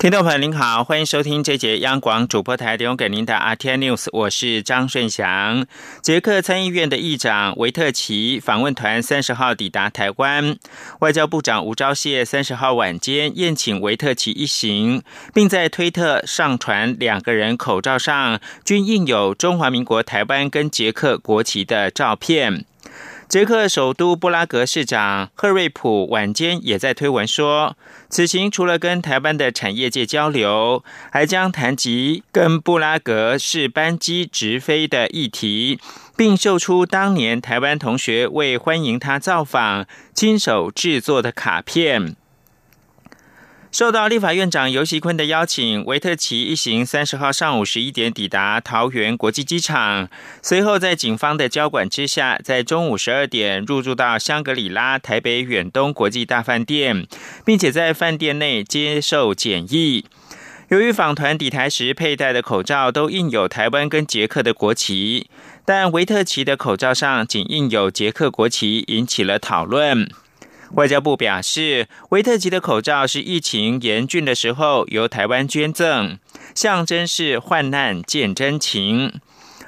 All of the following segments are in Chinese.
听众朋友您好，欢迎收听这节央广主播台提供给您的 RT News，我是张顺祥。捷克参议院的议长维特奇访问团三十号抵达台湾，外交部长吴钊燮三十号晚间宴请维特奇一行，并在推特上传两个人口罩上均印有中华民国台湾跟捷克国旗的照片。捷克首都布拉格市长赫瑞普晚间也在推文说，此行除了跟台湾的产业界交流，还将谈及跟布拉格市班机直飞的议题，并秀出当年台湾同学为欢迎他造访，亲手制作的卡片。受到立法院长尤锡坤的邀请，维特奇一行三十号上午十一点抵达桃园国际机场，随后在警方的交管之下，在中午十二点入住到香格里拉台北远东国际大饭店，并且在饭店内接受检疫。由于访团抵台时佩戴的口罩都印有台湾跟捷克的国旗，但维特奇的口罩上仅印有捷克国旗，引起了讨论。外交部表示，维特吉的口罩是疫情严峻的时候由台湾捐赠，象征是患难见真情。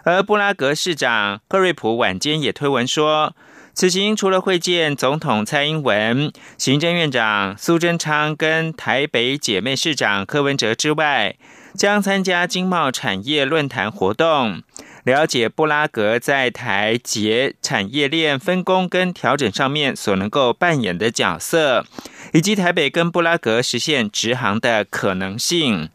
而布拉格市长赫瑞普晚间也推文说，此行除了会见总统蔡英文、行政院长苏贞昌跟台北姐妹市长柯文哲之外，将参加经贸产业论坛活动。了解布拉格在台捷产业链分工跟调整上面所能够扮演的角色，以及台北跟布拉格实现直航的可能性。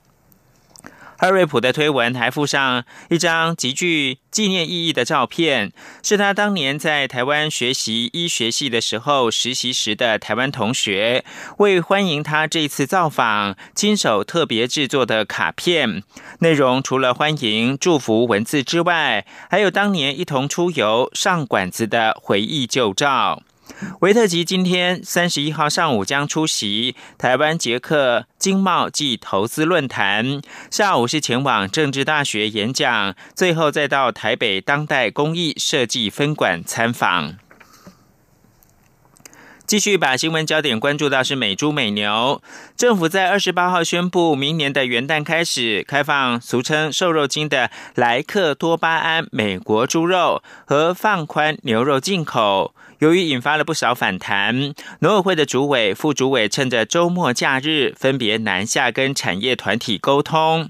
赫瑞普的推文还附上一张极具纪念意义的照片，是他当年在台湾学习医学系的时候实习时的台湾同学，为欢迎他这次造访，亲手特别制作的卡片。内容除了欢迎、祝福文字之外，还有当年一同出游上馆子的回忆旧照。维特吉今天三十一号上午将出席台湾捷克经贸暨投资论坛，下午是前往政治大学演讲，最后再到台北当代工艺设计分馆参访。继续把新闻焦点关注到是美猪美牛，政府在二十八号宣布，明年的元旦开始开放俗称瘦肉精的莱克多巴胺美国猪肉和放宽牛肉进口。由于引发了不少反弹，农委会的主委、副主委趁着周末假日，分别南下跟产业团体沟通，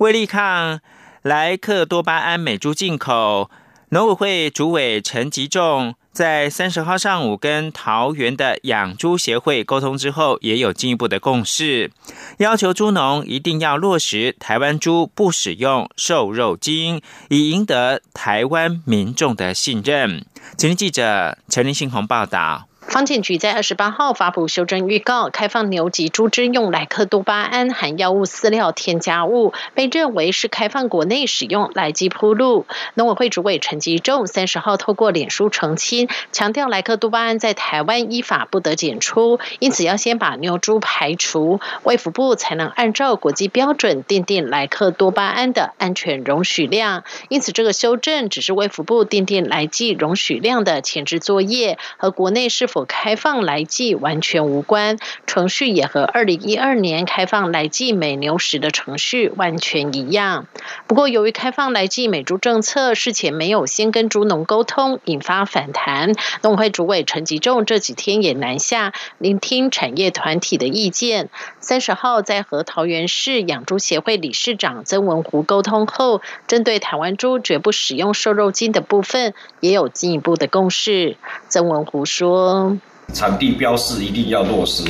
为力抗莱克多巴胺美猪进口，农委会主委陈吉仲。在三十号上午跟桃园的养猪协会沟通之后，也有进一步的共识，要求猪农一定要落实台湾猪不使用瘦肉精，以赢得台湾民众的信任。请听记者陈林信宏报道。方检局在二十八号发布修正预告，开放牛及猪只用莱克多巴胺含药物饲料添加物，被认为是开放国内使用来基铺路。农委会主委陈吉仲三十号透过脸书澄清，强调莱克多巴胺在台湾依法不得检出，因此要先把牛猪排除，卫福部才能按照国际标准定定莱克多巴胺的安全容许量。因此，这个修正只是卫福部定定来剂容许量的前置作业，和国内是否开放来记完全无关，程序也和二零一二年开放来记美牛时的程序完全一样。不过，由于开放来记美猪政策事前没有先跟猪农沟通，引发反弹。农会主委陈吉仲这几天也南下聆听产业团体的意见。三十号在和桃园市养猪协会理事长曾文湖沟通后，针对台湾猪绝不使用瘦肉精的部分，也有进一步的共识。曾文湖说。产地标示一定要落实。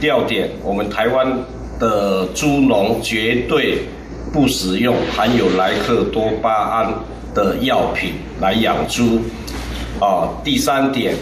第二点，我们台湾的猪农绝对不使用含有莱克多巴胺的药品来养猪。啊，第三点，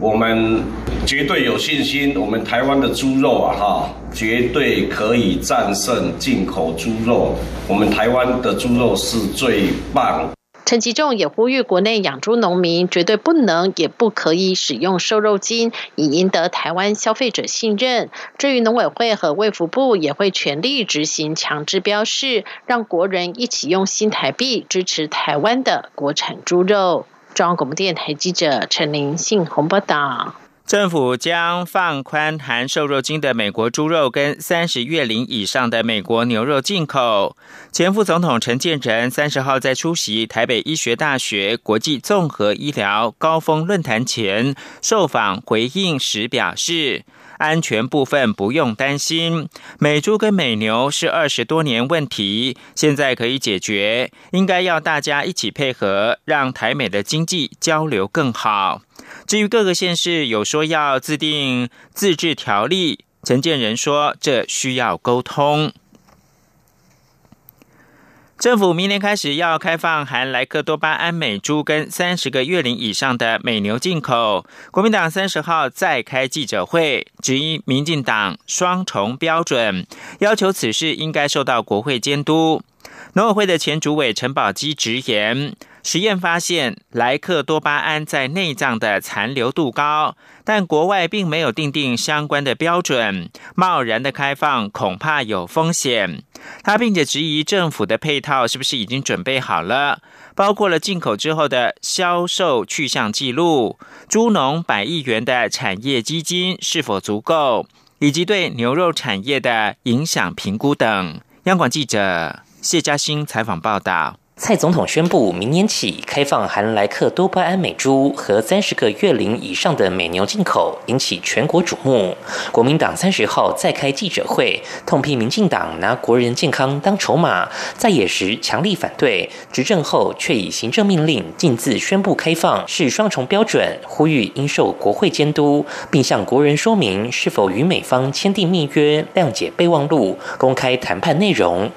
我们绝对有信心，我们台湾的猪肉啊，哈，绝对可以战胜进口猪肉。我们台湾的猪肉是最棒。陈吉仲也呼吁国内养猪农民绝对不能也不可以使用瘦肉精，以赢得台湾消费者信任。至于农委会和卫福部也会全力执行强制标示，让国人一起用新台币支持台湾的国产猪肉。中央广播电台记者陈玲信洪报道。政府将放宽含瘦肉精的美国猪肉跟三十月龄以上的美国牛肉进口。前副总统陈建仁三十号在出席台北医学大学国际综合医疗高峰论坛前受访回应时表示，安全部分不用担心，美猪跟美牛是二十多年问题，现在可以解决，应该要大家一起配合，让台美的经济交流更好。至于各个县市有说要制定自治条例，陈建仁说这需要沟通。政府明年开始要开放含莱克多巴胺美猪跟三十个月龄以上的美牛进口。国民党三十号再开记者会，质疑民进党双重标准，要求此事应该受到国会监督。农委会的前主委陈宝基直言。实验发现，莱克多巴胺在内脏的残留度高，但国外并没有定定相关的标准，贸然的开放恐怕有风险。他并且质疑政府的配套是不是已经准备好了，包括了进口之后的销售去向记录、猪农百亿元的产业基金是否足够，以及对牛肉产业的影响评估等。央广记者谢嘉欣采访报道。蔡总统宣布，明年起开放含莱克多巴胺美猪和三十个月龄以上的美牛进口，引起全国瞩目。国民党三十号再开记者会，痛批民进党拿国人健康当筹码，在野时强力反对，执政后却以行政命令径自宣布开放，是双重标准，呼吁应受国会监督，并向国人说明是否与美方签订密约、谅解备忘录、公开谈判内容。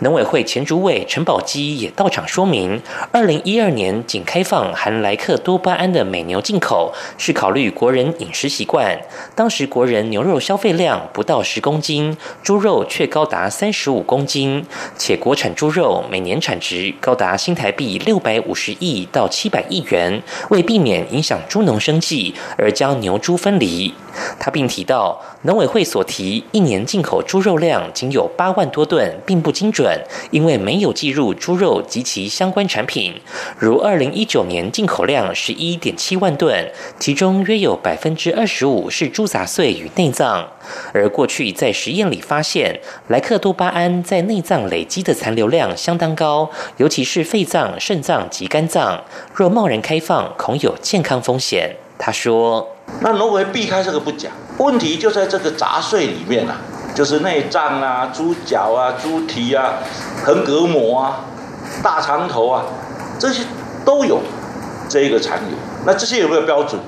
农委会前主委陈宝基也到场说明，二零一二年仅开放含莱克多巴胺的美牛进口，是考虑国人饮食习惯。当时国人牛肉消费量不到十公斤，猪肉却高达三十五公斤，且国产猪肉每年产值高达新台币六百五十亿到七百亿元。为避免影响猪农生计，而将牛猪分离。他并提到，农委会所提一年进口猪肉量仅有八万多吨，并不精准，因为没有计入猪肉及其相关产品。如二零一九年进口量十一点七万吨，其中约有百分之二十五是猪杂碎与内脏。而过去在实验里发现，莱克多巴胺在内脏累积的残留量相当高，尤其是肺脏、肾脏及肝脏。若贸然开放，恐有健康风险。他说。那农委避开这个不讲，问题就在这个杂碎里面啊，就是内脏啊、猪脚啊、猪蹄啊、横膈膜啊、大肠头啊，这些都有这一个残留。那这些有没有标准？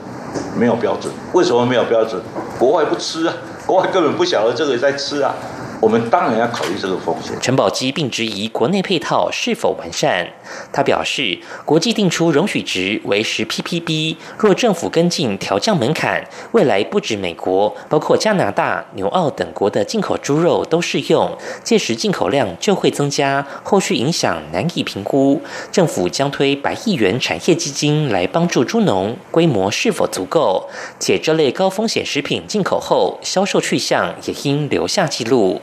没有标准。为什么没有标准？国外不吃啊，国外根本不晓得这个在吃啊。我们当然要考虑这个风险。陈宝基并质疑国内配套是否完善。他表示，国际定出容许值为十 ppb，若政府跟进调降门槛，未来不止美国，包括加拿大、纽澳等国的进口猪肉都适用，届时进口量就会增加，后续影响难以评估。政府将推百亿元产业基金来帮助猪农，规模是否足够？且这类高风险食品进口后，销售去向也应留下记录。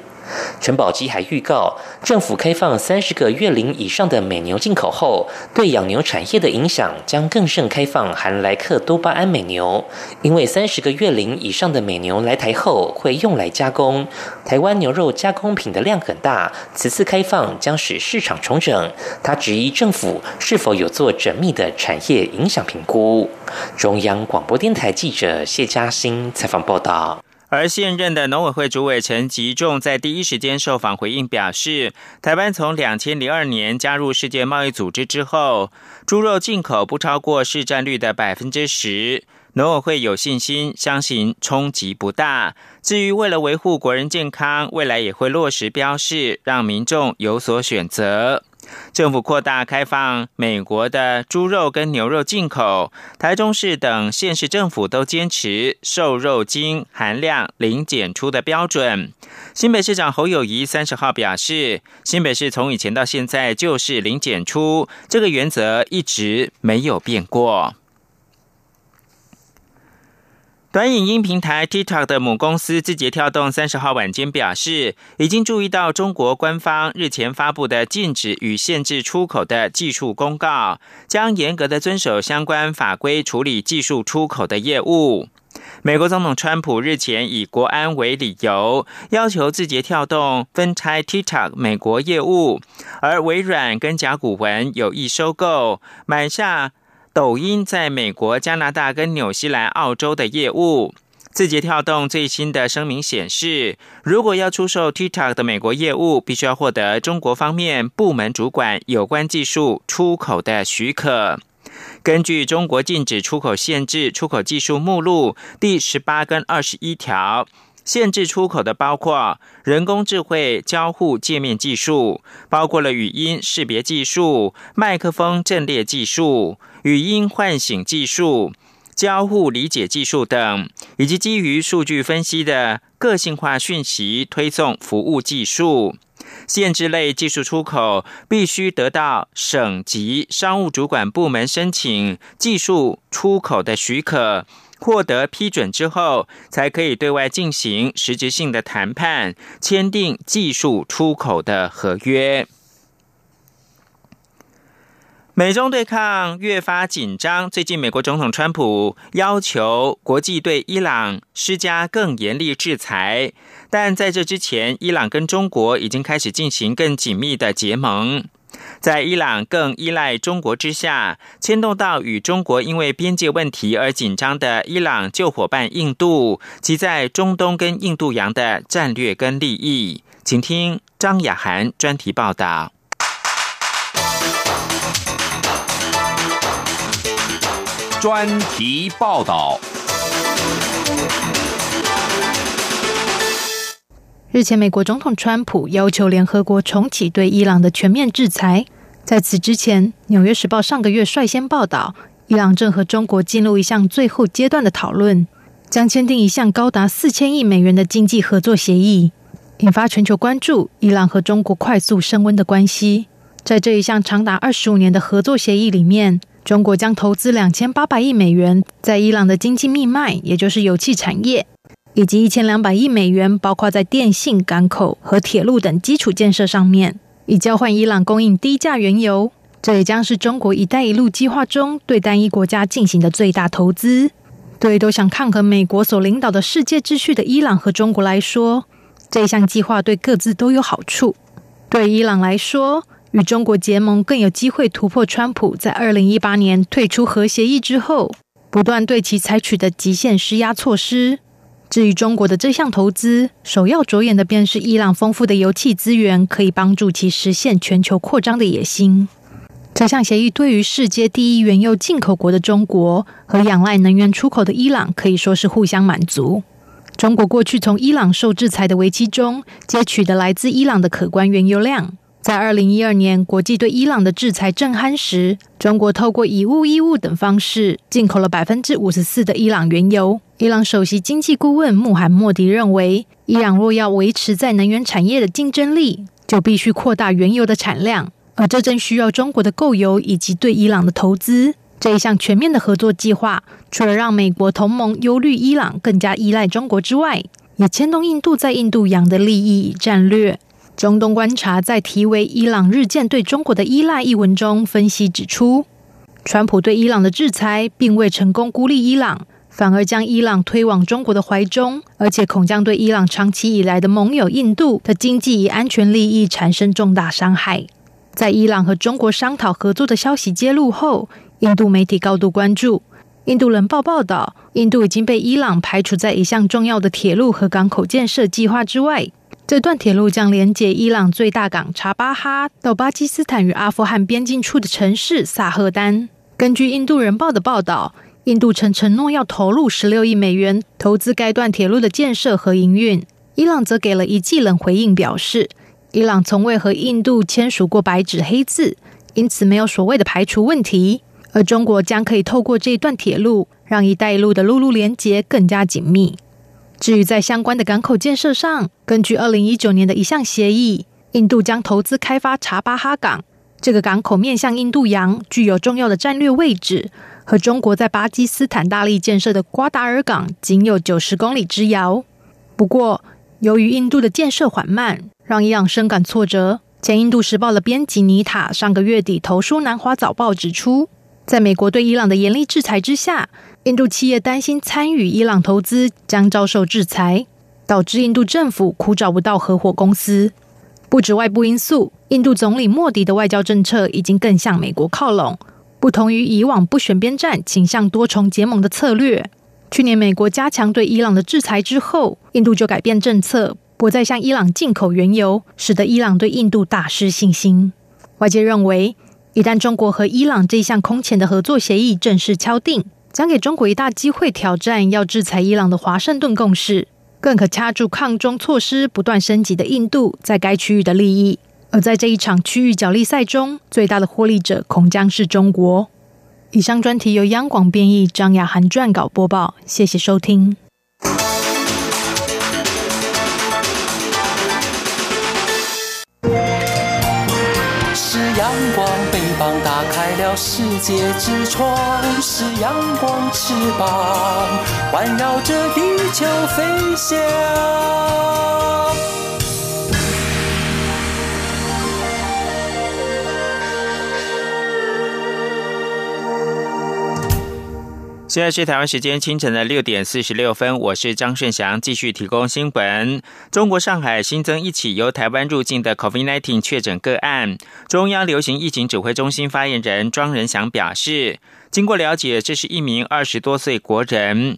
陈宝基还预告，政府开放三十个月龄以上的美牛进口后，对养牛产业的影响将更甚。开放含莱克多巴胺美牛，因为三十个月龄以上的美牛来台后会用来加工，台湾牛肉加工品的量很大，此次开放将使市场重整。他质疑政府是否有做缜密的产业影响评估。中央广播电台记者谢嘉欣采访报道。而现任的农委会主委陈吉仲在第一时间受访回应表示，台湾从两千零二年加入世界贸易组织之后，猪肉进口不超过市占率的百分之十，农委会有信心，相信冲击不大。至于为了维护国人健康，未来也会落实标示，让民众有所选择。政府扩大开放美国的猪肉跟牛肉进口，台中市等县市政府都坚持瘦肉精含量零检出的标准。新北市长侯友谊三十号表示，新北市从以前到现在就是零检出，这个原则一直没有变过。短影音平台 TikTok 的母公司字节跳动三十号晚间表示，已经注意到中国官方日前发布的禁止与限制出口的技术公告，将严格的遵守相关法规处理技术出口的业务。美国总统川普日前以国安为理由，要求字节跳动分拆 TikTok 美国业务，而微软跟甲骨文有意收购买下。抖音在美国、加拿大跟纽西兰、澳洲的业务。字节跳动最新的声明显示，如果要出售 TikTok 的美国业务，必须要获得中国方面部门主管有关技术出口的许可。根据中国禁止出口限制出口技术目录第十八跟二十一条。限制出口的包括人工智慧交互界面技术，包括了语音识别技术、麦克风阵列技术、语音唤醒技术、交互理解技术等，以及基于数据分析的个性化讯息推送服务技术。限制类技术出口必须得到省级商务主管部门申请技术出口的许可。获得批准之后，才可以对外进行实质性的谈判，签订技术出口的合约。美中对抗越发紧张，最近美国总统川普要求国际对伊朗施加更严厉制裁，但在这之前，伊朗跟中国已经开始进行更紧密的结盟。在伊朗更依赖中国之下，牵动到与中国因为边界问题而紧张的伊朗旧伙伴印度，及在中东跟印度洋的战略跟利益，请听张雅涵专题报道。专题报道。日前，美国总统川普要求联合国重启对伊朗的全面制裁。在此之前，《纽约时报》上个月率先报道，伊朗正和中国进入一项最后阶段的讨论，将签订一项高达四千亿美元的经济合作协议，引发全球关注伊朗和中国快速升温的关系。在这一项长达二十五年的合作协议里面，中国将投资两千八百亿美元在伊朗的经济命脉，也就是油气产业。以及一千两百亿美元，包括在电信、港口和铁路等基础建设上面，以交换伊朗供应低价原油。这也将是中国“一带一路”计划中对单一国家进行的最大投资。对都想抗衡美国所领导的世界秩序的伊朗和中国来说，这项计划对各自都有好处。对伊朗来说，与中国结盟更有机会突破川普在二零一八年退出核协议之后，不断对其采取的极限施压措施。至于中国的这项投资，首要着眼的便是伊朗丰富的油气资源可以帮助其实现全球扩张的野心。这项协议对于世界第一原油进口国的中国和仰赖能源出口的伊朗可以说是互相满足。中国过去从伊朗受制裁的危机中接取的来自伊朗的可观原油量。在二零一二年，国际对伊朗的制裁正酣时，中国透过以物易物等方式进口了百分之五十四的伊朗原油。伊朗首席经济顾问穆罕默迪认为，伊朗若要维持在能源产业的竞争力，就必须扩大原油的产量，而这正需要中国的购油以及对伊朗的投资。这一项全面的合作计划，除了让美国同盟忧虑伊朗更加依赖中国之外，也牵动印度在印度洋的利益战略。中东观察在题为《伊朗日渐对中国的依赖》一文中分析指出，川普对伊朗的制裁并未成功孤立伊朗，反而将伊朗推往中国的怀中，而且恐将对伊朗长期以来的盟友印度的经济与安全利益产生重大伤害。在伊朗和中国商讨合作的消息揭露后，印度媒体高度关注。印度人报报道，印度已经被伊朗排除在一项重要的铁路和港口建设计划之外。这段铁路将连接伊朗最大港查巴哈到巴基斯坦与阿富汗边境处的城市萨赫丹。根据印度人报的报道，印度曾承诺要投入十六亿美元投资该段铁路的建设和营运。伊朗则给了一记冷回应，表示伊朗从未和印度签署过白纸黑字，因此没有所谓的排除问题。而中国将可以透过这一段铁路，让“一带一路”的陆路连接更加紧密。至于在相关的港口建设上，根据二零一九年的一项协议，印度将投资开发查巴哈港。这个港口面向印度洋，具有重要的战略位置，和中国在巴基斯坦大力建设的瓜达尔港仅有九十公里之遥。不过，由于印度的建设缓慢，让伊朗深感挫折。前印度时报的编辑尼塔上个月底投书南华早报指出，在美国对伊朗的严厉制裁之下。印度企业担心参与伊朗投资将遭受制裁，导致印度政府苦找不到合伙公司。不止外部因素，印度总理莫迪的外交政策已经更向美国靠拢。不同于以往不选边站、倾向多重结盟的策略，去年美国加强对伊朗的制裁之后，印度就改变政策，不再向伊朗进口原油，使得伊朗对印度大失信心。外界认为，一旦中国和伊朗这项空前的合作协议正式敲定，将给中国一大机会，挑战要制裁伊朗的华盛顿共识，更可掐住抗中措施不断升级的印度在该区域的利益。而在这一场区域角力赛中，最大的获利者恐将是中国。以上专题由央广编译，张雅涵撰稿播报。谢谢收听。世界之窗，是阳光翅膀，环绕着地球飞翔。现在是台湾时间清晨的六点四十六分，我是张顺祥，继续提供新闻。中国上海新增一起由台湾入境的 COVID-19 确诊个案。中央流行疫情指挥中心发言人庄仁祥表示，经过了解，这是一名二十多岁国人，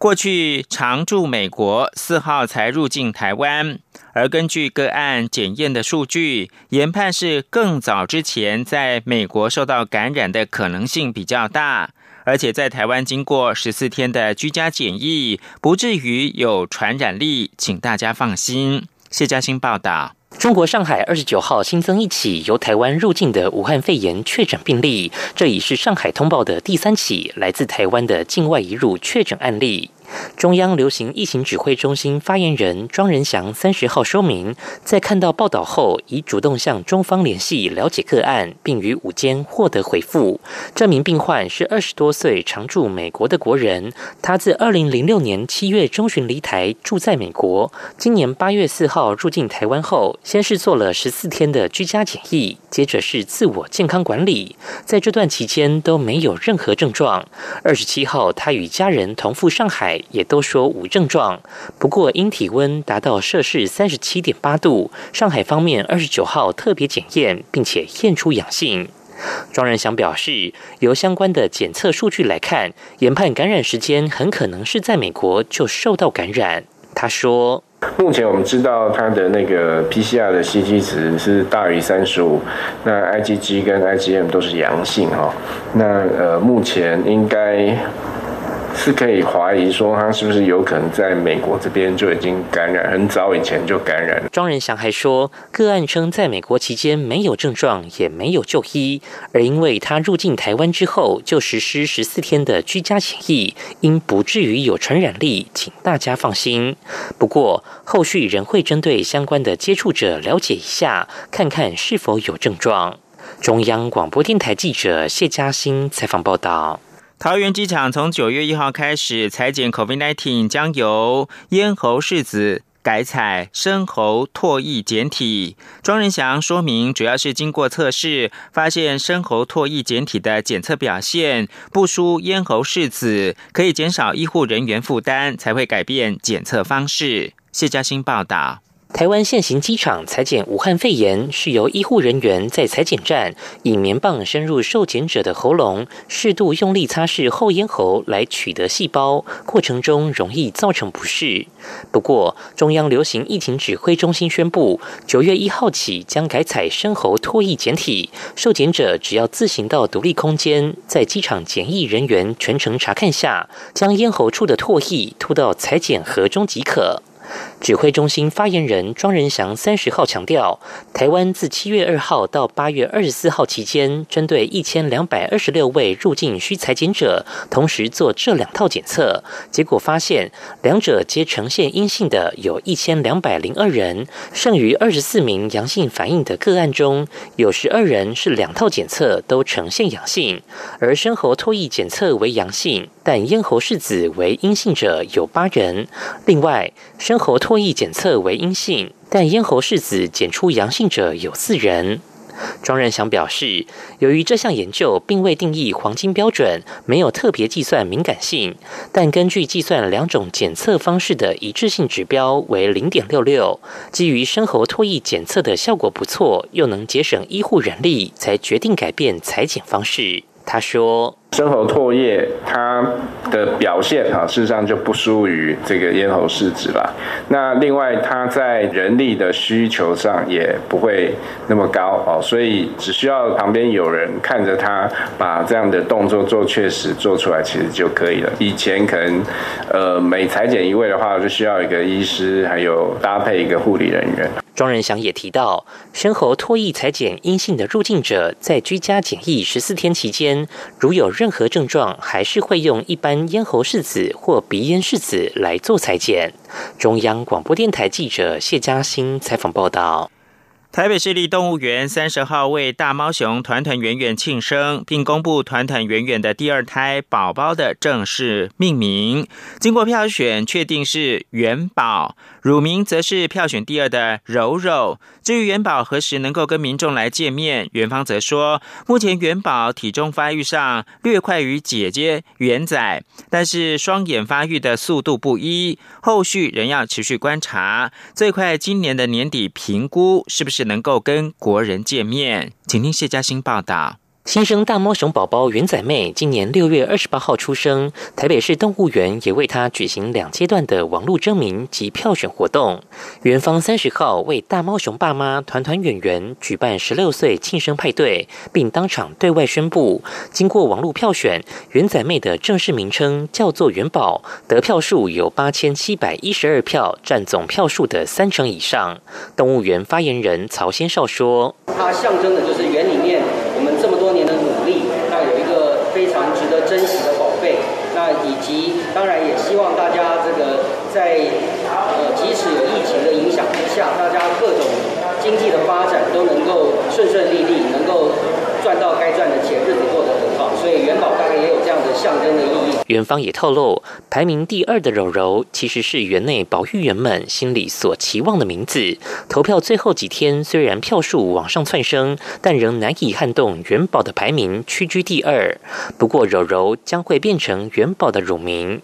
过去常驻美国，四号才入境台湾。而根据个案检验的数据，研判是更早之前在美国受到感染的可能性比较大。而且在台湾经过十四天的居家检疫，不至于有传染力，请大家放心。谢嘉欣报道。中国上海二十九号新增一起由台湾入境的武汉肺炎确诊病例，这已是上海通报的第三起来自台湾的境外移入确诊案例。中央流行疫情指挥中心发言人庄仁祥三十号说明，在看到报道后，已主动向中方联系了解个案，并于午间获得回复。这名病患是二十多岁常驻美国的国人，他自二零零六年七月中旬离台，住在美国。今年八月四号入境台湾后，先是做了十四天的居家检疫，接着是自我健康管理，在这段期间都没有任何症状。二十七号，他与家人同赴上海。也都说无症状，不过因体温达到摄氏三十七点八度，上海方面二十九号特别检验，并且验出阳性。庄仁祥表示，由相关的检测数据来看，研判感染时间很可能是在美国就受到感染。他说：“目前我们知道他的那个 PCR 的 CT 值是大于三十五，那 IgG 跟 IgM 都是阳性哈，那呃目前应该。”是可以怀疑说他是不是有可能在美国这边就已经感染，很早以前就感染了。庄仁祥还说，个案称在美国期间没有症状，也没有就医，而因为他入境台湾之后就实施十四天的居家检疫，因不至于有传染力，请大家放心。不过后续仍会针对相关的接触者了解一下，看看是否有症状。中央广播电台记者谢嘉欣采访报道。桃园机场从九月一号开始裁剪 COVID-19，将由咽喉拭子改采深喉唾液检体。庄仁祥说明，主要是经过测试，发现深喉唾液检体的检测表现不输咽喉拭子，可以减少医护人员负担，才会改变检测方式。谢嘉欣报道。台湾现行机场裁剪武汉肺炎，是由医护人员在裁剪站以棉棒深入受检者的喉咙，适度用力擦拭后咽喉来取得细胞，过程中容易造成不适。不过，中央流行疫情指挥中心宣布，九月一号起将改采深喉唾液检体，受检者只要自行到独立空间，在机场检疫人员全程查看下，将咽喉处的唾液吐到裁剪盒中即可。指挥中心发言人庄仁祥三十号强调，台湾自七月二号到八月二十四号期间，针对一千两百二十六位入境需裁检者，同时做这两套检测，结果发现两者皆呈现阴性的有一千两百零二人，剩余二十四名阳性反应的个案中，有十二人是两套检测都呈现阳性，而生喉唾液检测为阳性，但咽喉拭子为阴性者有八人。另外，生喉唾液检测为阴性，但咽喉拭子检出阳性者有四人。庄仁祥表示，由于这项研究并未定义黄金标准，没有特别计算敏感性，但根据计算两种检测方式的一致性指标为零点六六，基于生喉唾液检测的效果不错，又能节省医护人力，才决定改变裁剪方式。他说。生喉唾液它的表现哈，事实上就不输于这个咽喉拭子了。那另外，它在人力的需求上也不会那么高哦，所以只需要旁边有人看着他把这样的动作做确实做出来，其实就可以了。以前可能呃每裁剪一位的话，就需要一个医师，还有搭配一个护理人员。庄仁祥也提到，生喉唾液裁剪阴性的入境者，在居家检疫十四天期间，如有任何症状，还是会用一般咽喉拭子或鼻咽拭子来做裁剪。中央广播电台记者谢嘉欣采访报道。台北市立动物园三十号为大猫熊团团圆圆庆生，并公布团团圆圆的第二胎宝宝的正式命名。经过票选，确定是元宝。乳名则是票选第二的柔柔。至于元宝何时能够跟民众来见面，元方则说，目前元宝体重发育上略快于姐姐元仔，但是双眼发育的速度不一，后续仍要持续观察。最快今年的年底评估是不是只能够跟国人见面。请听谢嘉欣报道。新生大猫熊宝宝元仔妹今年六月二十八号出生，台北市动物园也为她举行两阶段的网络征名及票选活动。园方三十号为大猫熊爸妈团团圆圆举办十六岁庆生派对，并当场对外宣布，经过网络票选，元仔妹的正式名称叫做元宝，得票数有八千七百一十二票，占总票数的三成以上。动物园发言人曹先少说：“它象征的就是里面。”以及，当然也希望大家这个在呃，即使有疫情的影响之下，大家各种经济的发展都能够顺顺利利，能够赚到该赚的钱，日子过得很好。所以元宝大概也有这样的元芳。也透露，排名第二的柔柔其实是园内保育员们心里所期望的名字。投票最后几天，虽然票数往上窜升，但仍难以撼动元宝的排名，屈居第二。不过柔柔将会变成元宝的乳名。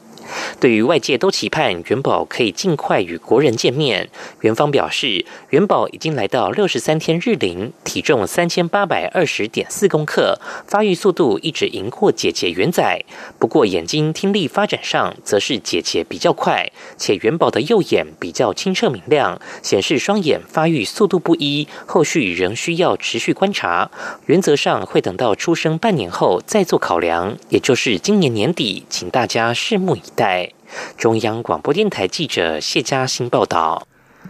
对于外界都期盼元宝可以尽快与国人见面，元方表示，元宝已经来到六十三天日龄，体重三千八百二十点四公克，发育速度一直赢过姐姐元仔。不过眼睛听力发展上，则是姐姐比较快，且元宝的右眼比较清澈明亮，显示双眼发育速度不一，后续仍需要持续观察。原则上会等到出生半年后再做考量，也就是今年年底，请大家拭目以。待中央广播电台记者谢嘉欣报道。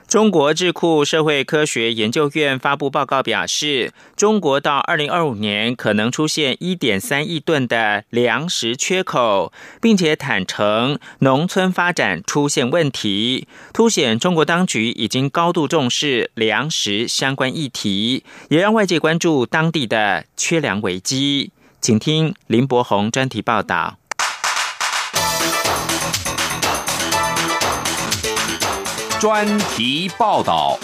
中国智库社会科学研究院发布报告表示，中国到二零二五年可能出现一点三亿吨的粮食缺口，并且坦诚农村发展出现问题，凸显中国当局已经高度重视粮食相关议题，也让外界关注当地的缺粮危机。请听林伯宏专题报道。专题报道。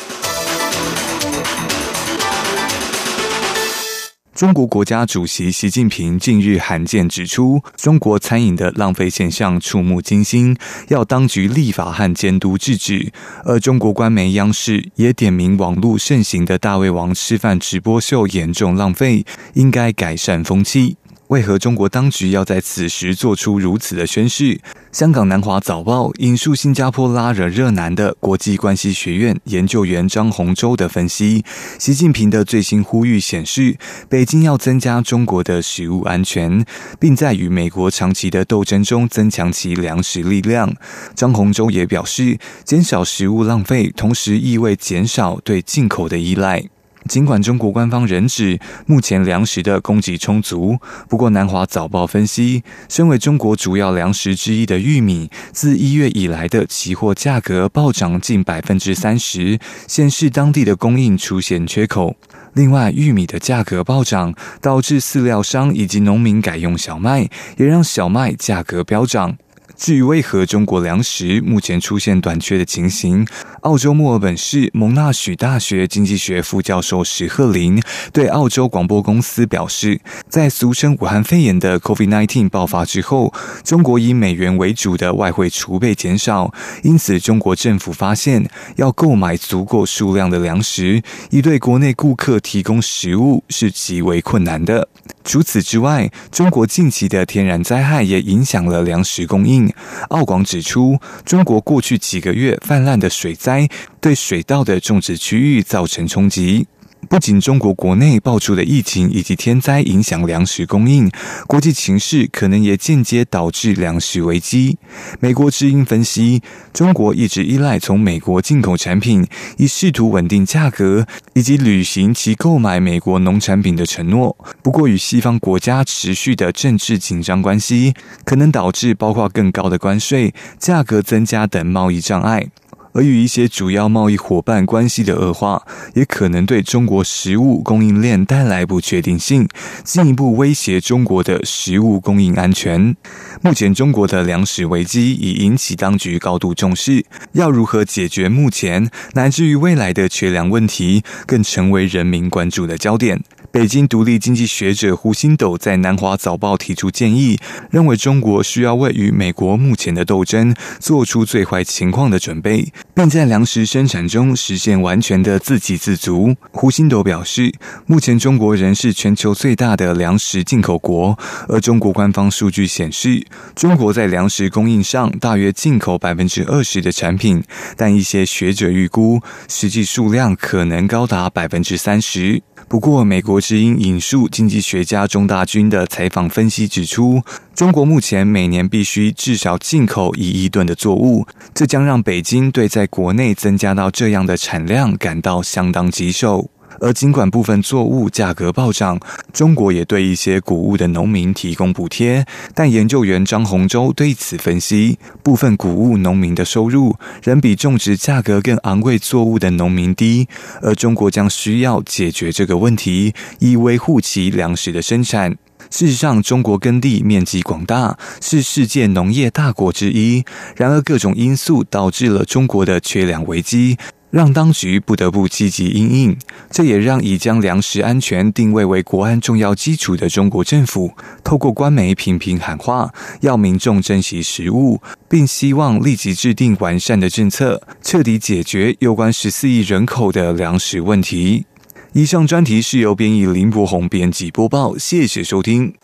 中国国家主席习近平近日罕见指出，中国餐饮的浪费现象触目惊心，要当局立法和监督制止。而中国官媒央视也点名网络盛行的大胃王吃饭直播秀严重浪费，应该改善风气。为何中国当局要在此时做出如此的宣示？香港南华早报引述新加坡拉惹热南的国际关系学院研究员张洪洲的分析，习近平的最新呼吁显示，北京要增加中国的食物安全，并在与美国长期的斗争中增强其粮食力量。张洪洲也表示，减少食物浪费，同时意味减少对进口的依赖。尽管中国官方仍指目前粮食的供给充足，不过南华早报分析，身为中国主要粮食之一的玉米，自一月以来的期货价格暴涨近百分之三十，显示当地的供应出现缺口。另外，玉米的价格暴涨，导致饲料商以及农民改用小麦，也让小麦价格飙涨。至于为何中国粮食目前出现短缺的情形，澳洲墨尔本市蒙纳许大学经济学副教授史赫林对澳洲广播公司表示，在俗称武汉肺炎的 COVID-19 爆发之后，中国以美元为主的外汇储备减少，因此中国政府发现要购买足够数量的粮食，以对国内顾客提供食物是极为困难的。除此之外，中国近期的天然灾害也影响了粮食供应。澳广指出，中国过去几个月泛滥的水灾，对水稻的种植区域造成冲击。不仅中国国内爆出的疫情以及天灾影响粮食供应，国际形势可能也间接导致粮食危机。美国知音分析，中国一直依赖从美国进口产品，以试图稳定价格以及履行其购买美国农产品的承诺。不过，与西方国家持续的政治紧张关系，可能导致包括更高的关税、价格增加等贸易障碍。而与一些主要贸易伙伴关系的恶化，也可能对中国食物供应链带来不确定性，进一步威胁中国的食物供应安全。目前，中国的粮食危机已引起当局高度重视，要如何解决目前乃至于未来的缺粮问题，更成为人民关注的焦点。北京独立经济学者胡新斗在南华早报提出建议，认为中国需要为与美国目前的斗争做出最坏情况的准备，并在粮食生产中实现完全的自给自足。胡新斗表示，目前中国仍是全球最大的粮食进口国，而中国官方数据显示，中国在粮食供应上大约进口百分之二十的产品，但一些学者预估，实际数量可能高达百分之三十。不过，美国之音引述经济学家钟大军的采访分析指出，中国目前每年必须至少进口一亿吨的作物，这将让北京对在国内增加到这样的产量感到相当棘手。而尽管部分作物价格暴涨，中国也对一些谷物的农民提供补贴，但研究员张洪洲对此分析，部分谷物农民的收入仍比种植价格更昂贵作物的农民低，而中国将需要解决这个问题，以维护其粮食的生产。事实上，中国耕地面积广大，是世界农业大国之一，然而各种因素导致了中国的缺粮危机。让当局不得不积极应应，这也让已将粮食安全定位为国安重要基础的中国政府，透过官媒频频喊话，要民众珍惜食物，并希望立即制定完善的政策，彻底解决有关十四亿人口的粮食问题。以上专题是由编译林博宏编辑播报，谢谢收听。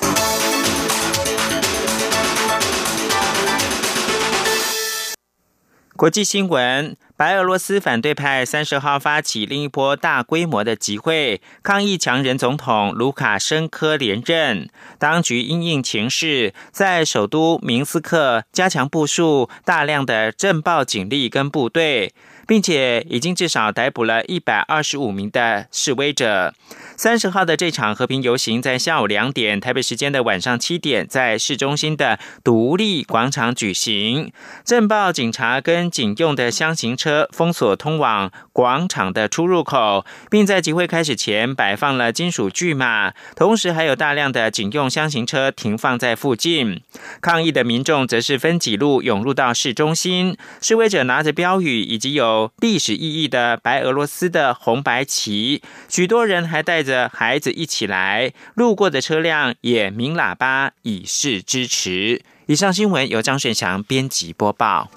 国际新闻。白俄罗斯反对派三十号发起另一波大规模的集会，抗议强人总统卢卡申科连任。当局因应情势，在首都明斯克加强部署大量的镇暴警力跟部队。并且已经至少逮捕了一百二十五名的示威者。三十号的这场和平游行在下午两点，台北时间的晚上七点，在市中心的独立广场举行。镇暴警察跟警用的箱型车封锁通往广场的出入口，并在集会开始前摆放了金属巨马，同时还有大量的警用箱型车停放在附近。抗议的民众则是分几路涌入到市中心，示威者拿着标语以及有有。历史意义的白俄罗斯的红白旗，许多人还带着孩子一起来，路过的车辆也鸣喇叭以示支持。以上新闻由张顺祥编辑播报。